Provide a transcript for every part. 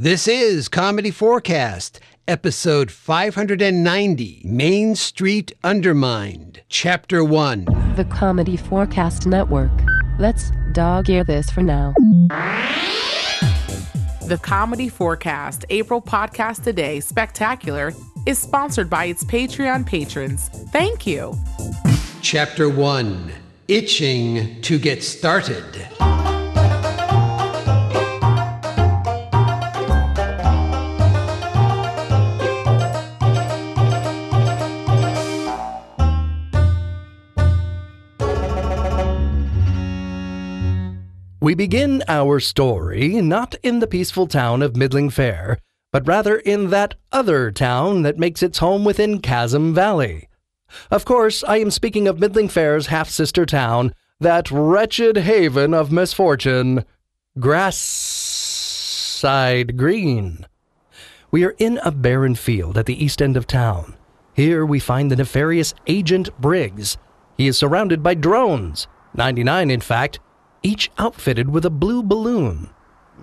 This is Comedy4Cast, episode 590 Main Street Undermined, Chapter 1. The Comedy4Cast Network. Let's dog ear this for now. The Comedy Forecast April Podcast Today Spectacular is sponsored by its Patreon patrons. Thank you. Chapter 1 Itching to Get Started. We begin our story not in the peaceful town of Middling Fair, but rather in that other town that makes its home within Chasm Valley. Of course, I am speaking of Middling Fair's half sister town, that wretched haven of misfortune, Grassside Greene. We are in a barren field at the east end of town. Here we find the nefarious Agent Briggs. He is surrounded by drones, 99 in fact, each outfitted with a blue balloon.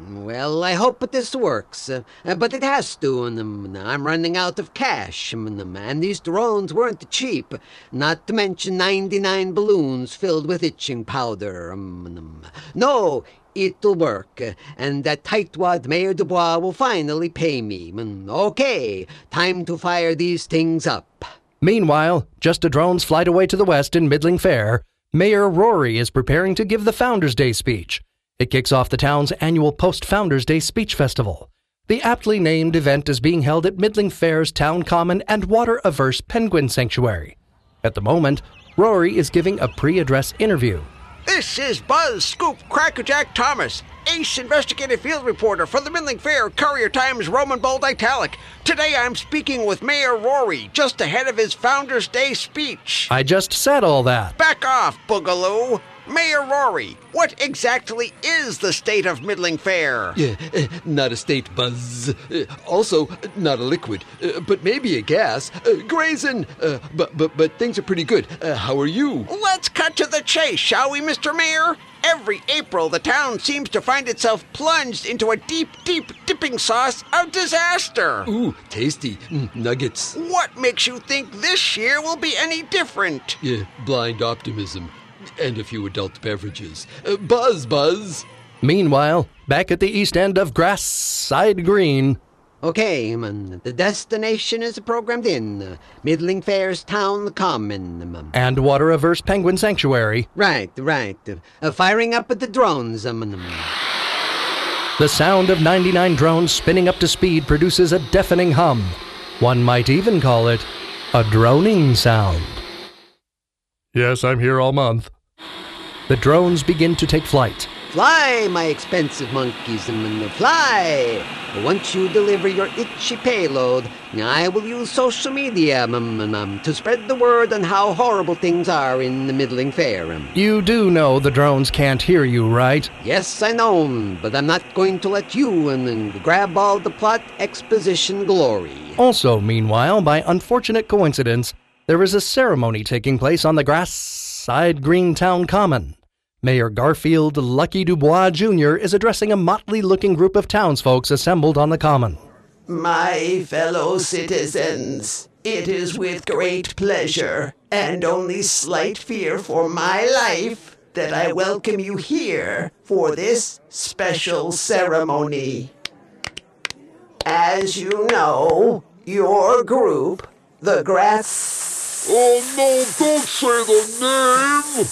Well, I hope this works, uh, but it has to. and, um, I'm running out of cash, um, and these drones weren't cheap, not to mention 99 balloons filled with itching powder. um, No, it'll work, uh, and that tightwad Mayor Dubois will finally pay me. Um, Okay, time to fire these things up. Meanwhile, just a drone's flight away to the west in Middling Fair, Mayor Rory is preparing to give the Founders Day speech. It kicks off the town's annual Post Founders Day Speech Festival. The aptly named event is being held at Middling Fair's Town Common and Water Averse Penguin Sanctuary. At the moment, Rory is giving a pre address interview. This is Buzz Scoop Crackerjack Thomas, ace investigative field reporter for the Middling Fair Courier Times Roman Bold Italic. Today I'm speaking with Mayor Rory just ahead of his Founders Day speech. I just said all that. Back off, Boogaloo. Mayor Rory, what exactly is the state of Middling Fair? Yeah, uh, not a state buzz. Uh, also, not a liquid, uh, but maybe a gas. Grazing. Uh, but but but things are pretty good. How are you? Let's cut to the chase, shall we, Mr. Mayor? Every April, the town seems to find itself plunged into a deep, deep dipping sauce of disaster. Ooh, tasty mm, nuggets. What makes you think this year will be any different? Yeah, blind optimism, and a few adult beverages. Uh, buzz, buzz. Meanwhile, back at the east end of Grassside Greene, Okay, man, the destination is programmed in. Uh, Middling Fair's Town Common. um, and Water Averse Penguin Sanctuary, Right, right. Uh, firing up at the drones. Um, the sound of 99 drones spinning up to speed produces a deafening hum. One might even call it a droning sound. Yes, I'm here all month. The drones begin to take flight. fly, my expensive monkeys, um, fly! Once you deliver your itchy payload, I will use social media to spread the word on how horrible things are in the Middling Fair. You do know the drones can't hear you, right? Yes, I know, but I'm not going to let you um, grab all the plot exposition glory. Also, meanwhile, by unfortunate coincidence, there is a ceremony taking place on the Grassside Greentown Common. Mayor Garfield Lucky Dubois Jr. is addressing a motley looking group of townsfolks assembled on the common. My fellow citizens, it is with great pleasure and only slight fear for my life that I welcome you here for this special ceremony. As you know, your group, the Grass Oh no, don't say the name!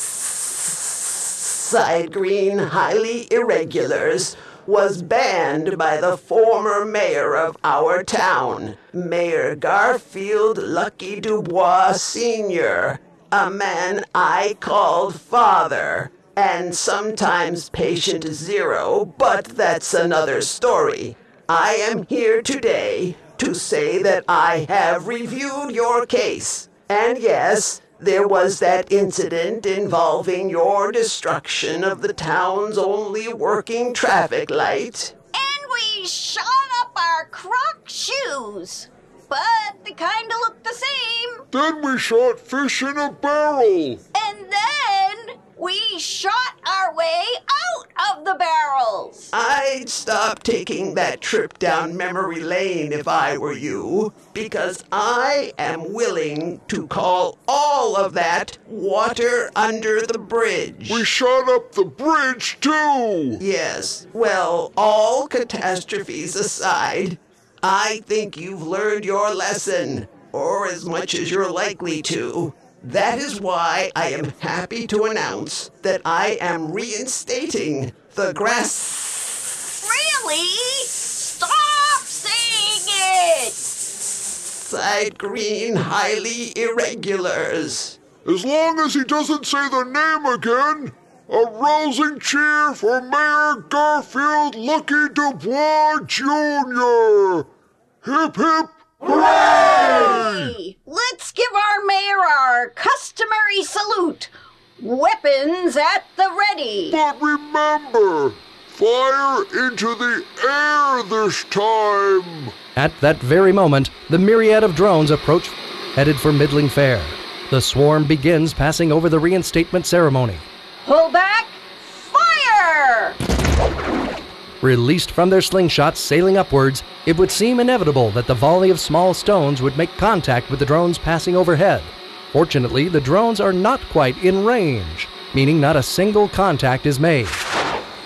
Side Greene Highly Irregulars was banned by the former mayor of our town, Mayor Garfield Lucky Dubois Sr., a man I called father, and sometimes patient zero, but that's another story. I am here today to say that I have reviewed your case, and yes, there was that incident involving your destruction of the town's only working traffic light. And we shot up our croc shoes. But they kinda look the same. Then we shot fish in a barrel. And then We shot our way out of the barrels. I'd stop taking that trip down memory lane if I were you, because I am willing to call all of that water under the bridge. We shot up the bridge, too! Yes, well, all catastrophes aside, I think you've learned your lesson, or as much as you're likely to. That is why I am happy to announce that I am reinstating the grass Really? Stop saying it! side green highly irregulars. As long as he doesn't say the name again, a rousing cheer for Mayor Garfield Lucky Dubois Jr. Hip hip hooray! Let's give our mayor our customary salute. Weapons at the ready. But remember, fire into the air this time. At that very moment, the myriad of drones approach, headed for Middling Fair. The swarm begins passing over the reinstatement ceremony. Pull back. Fire! Released from their slingshots sailing upwards, it would seem inevitable that the volley of small stones would make contact with the drones passing overhead. Fortunately, the drones are not quite in range, meaning not a single contact is made.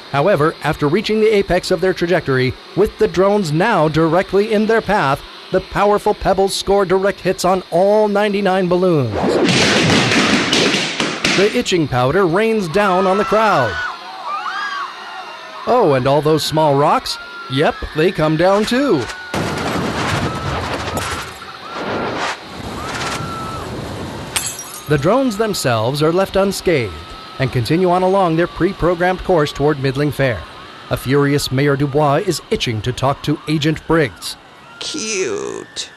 However, after reaching the apex of their trajectory, with the drones now directly in their path, the powerful pebbles score direct hits on all 99 balloons. The itching powder rains down on the crowd. Oh, and all those small rocks? Yep, they come down too. The drones themselves are left unscathed and continue on along their pre programmed course toward Middling Fair. A furious Mayor Dubois is itching to talk to Agent Briggs. Cute.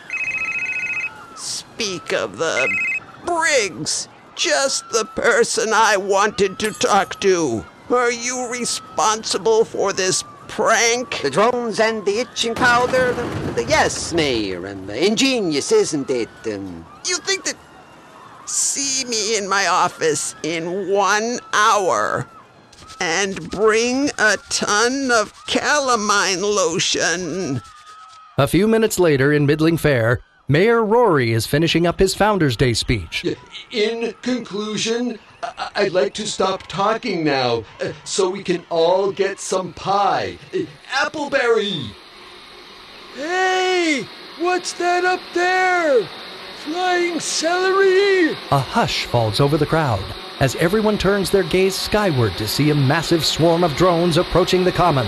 Speak of the Briggs, just the person I wanted to talk to. Are you responsible for this prank? The drones and the itching powder? The, the- yes, Mayor. And the ingenious, isn't it? Um, You think that. See me in my office in one hour and bring a ton of calamine lotion. A few minutes later in Middling Fair, Mayor Rory is finishing up his Founders Day speech. In conclusion, I- I'd like to stop talking now uh, so we can all get some pie. Uh, Appleberry! Hey! What's that up there? Flying celery! A hush falls over the crowd as everyone turns their gaze skyward to see a massive swarm of drones approaching the common.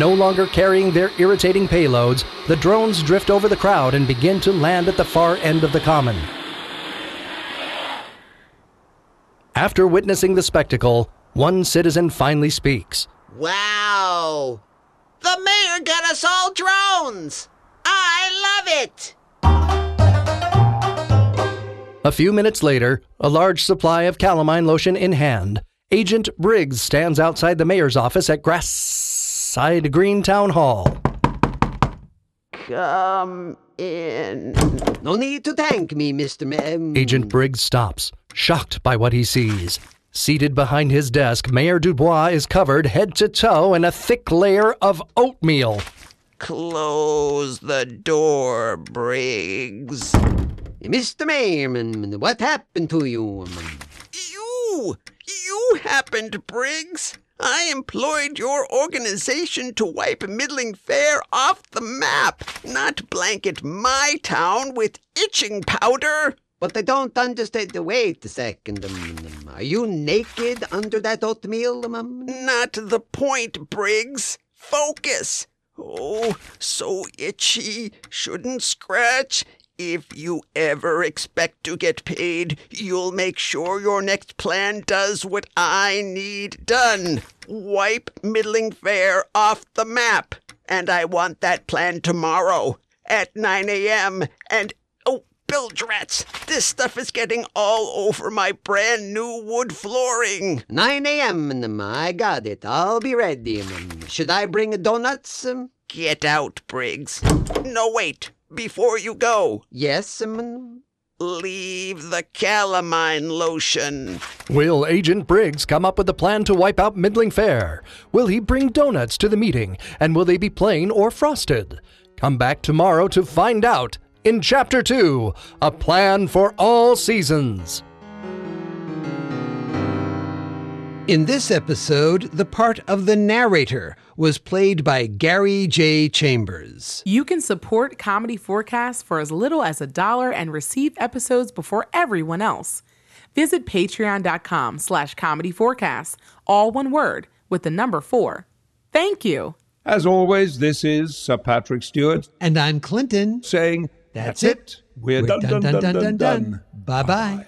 No longer carrying their irritating payloads, the drones drift over the crowd and begin to land at the far end of the common. After witnessing the spectacle, one citizen finally speaks. Wow! The mayor got us all drones! I love it! A few minutes later, a large supply of calamine lotion in hand, Agent Briggs stands outside the mayor's office at Grassside Greene Town Hall. Come in. no need to thank me, Mr. Ma- um, Agent Briggs stops, shocked by what he sees. Seated behind his desk, Mayor Dubois is covered head to toe in a thick layer of oatmeal. Close the door, Briggs. Mr. Mayor, what happened to you? You! You happened, Briggs! I employed your organization to wipe Middling Fair off the map, not blanket my town with itching powder. But I don't understand. Wait a second. Um, um, are you naked under that oatmeal? Um, um? Not the point, Briggs. Focus. Oh, so itchy. Shouldn't scratch. If you ever expect to get paid, you'll make sure your next plan does what I need done. Wipe Middling Fair off the map. And I want that plan tomorrow at 9 a.m. And oh, Bildrats, this stuff is getting all over my brand new wood flooring. 9 a.m. Um, I got it. I'll be ready. Um, should I bring donuts? Um, Get out, Briggs. No, wait. Before you go, yes. Um, leave the calamine lotion. Will Agent Briggs come up with a plan to wipe out Middling Fair? Will he bring donuts to the meeting? And will they be plain or frosted? Come back tomorrow to find out in Chapter 2 A Plan for All Seasons. In this episode, the part of the narrator was played by Gary J. Chambers. You can support Comedy4Cast for as little as a dollar and receive episodes before everyone else. Visit patreon.com slash comedy4cast, all one word, with the number four. Thank you. As always, this is Sir Patrick Stewart And I'm Clinton. saying, That's That's it. it. We're, done, done, done, done, done. Bye bye.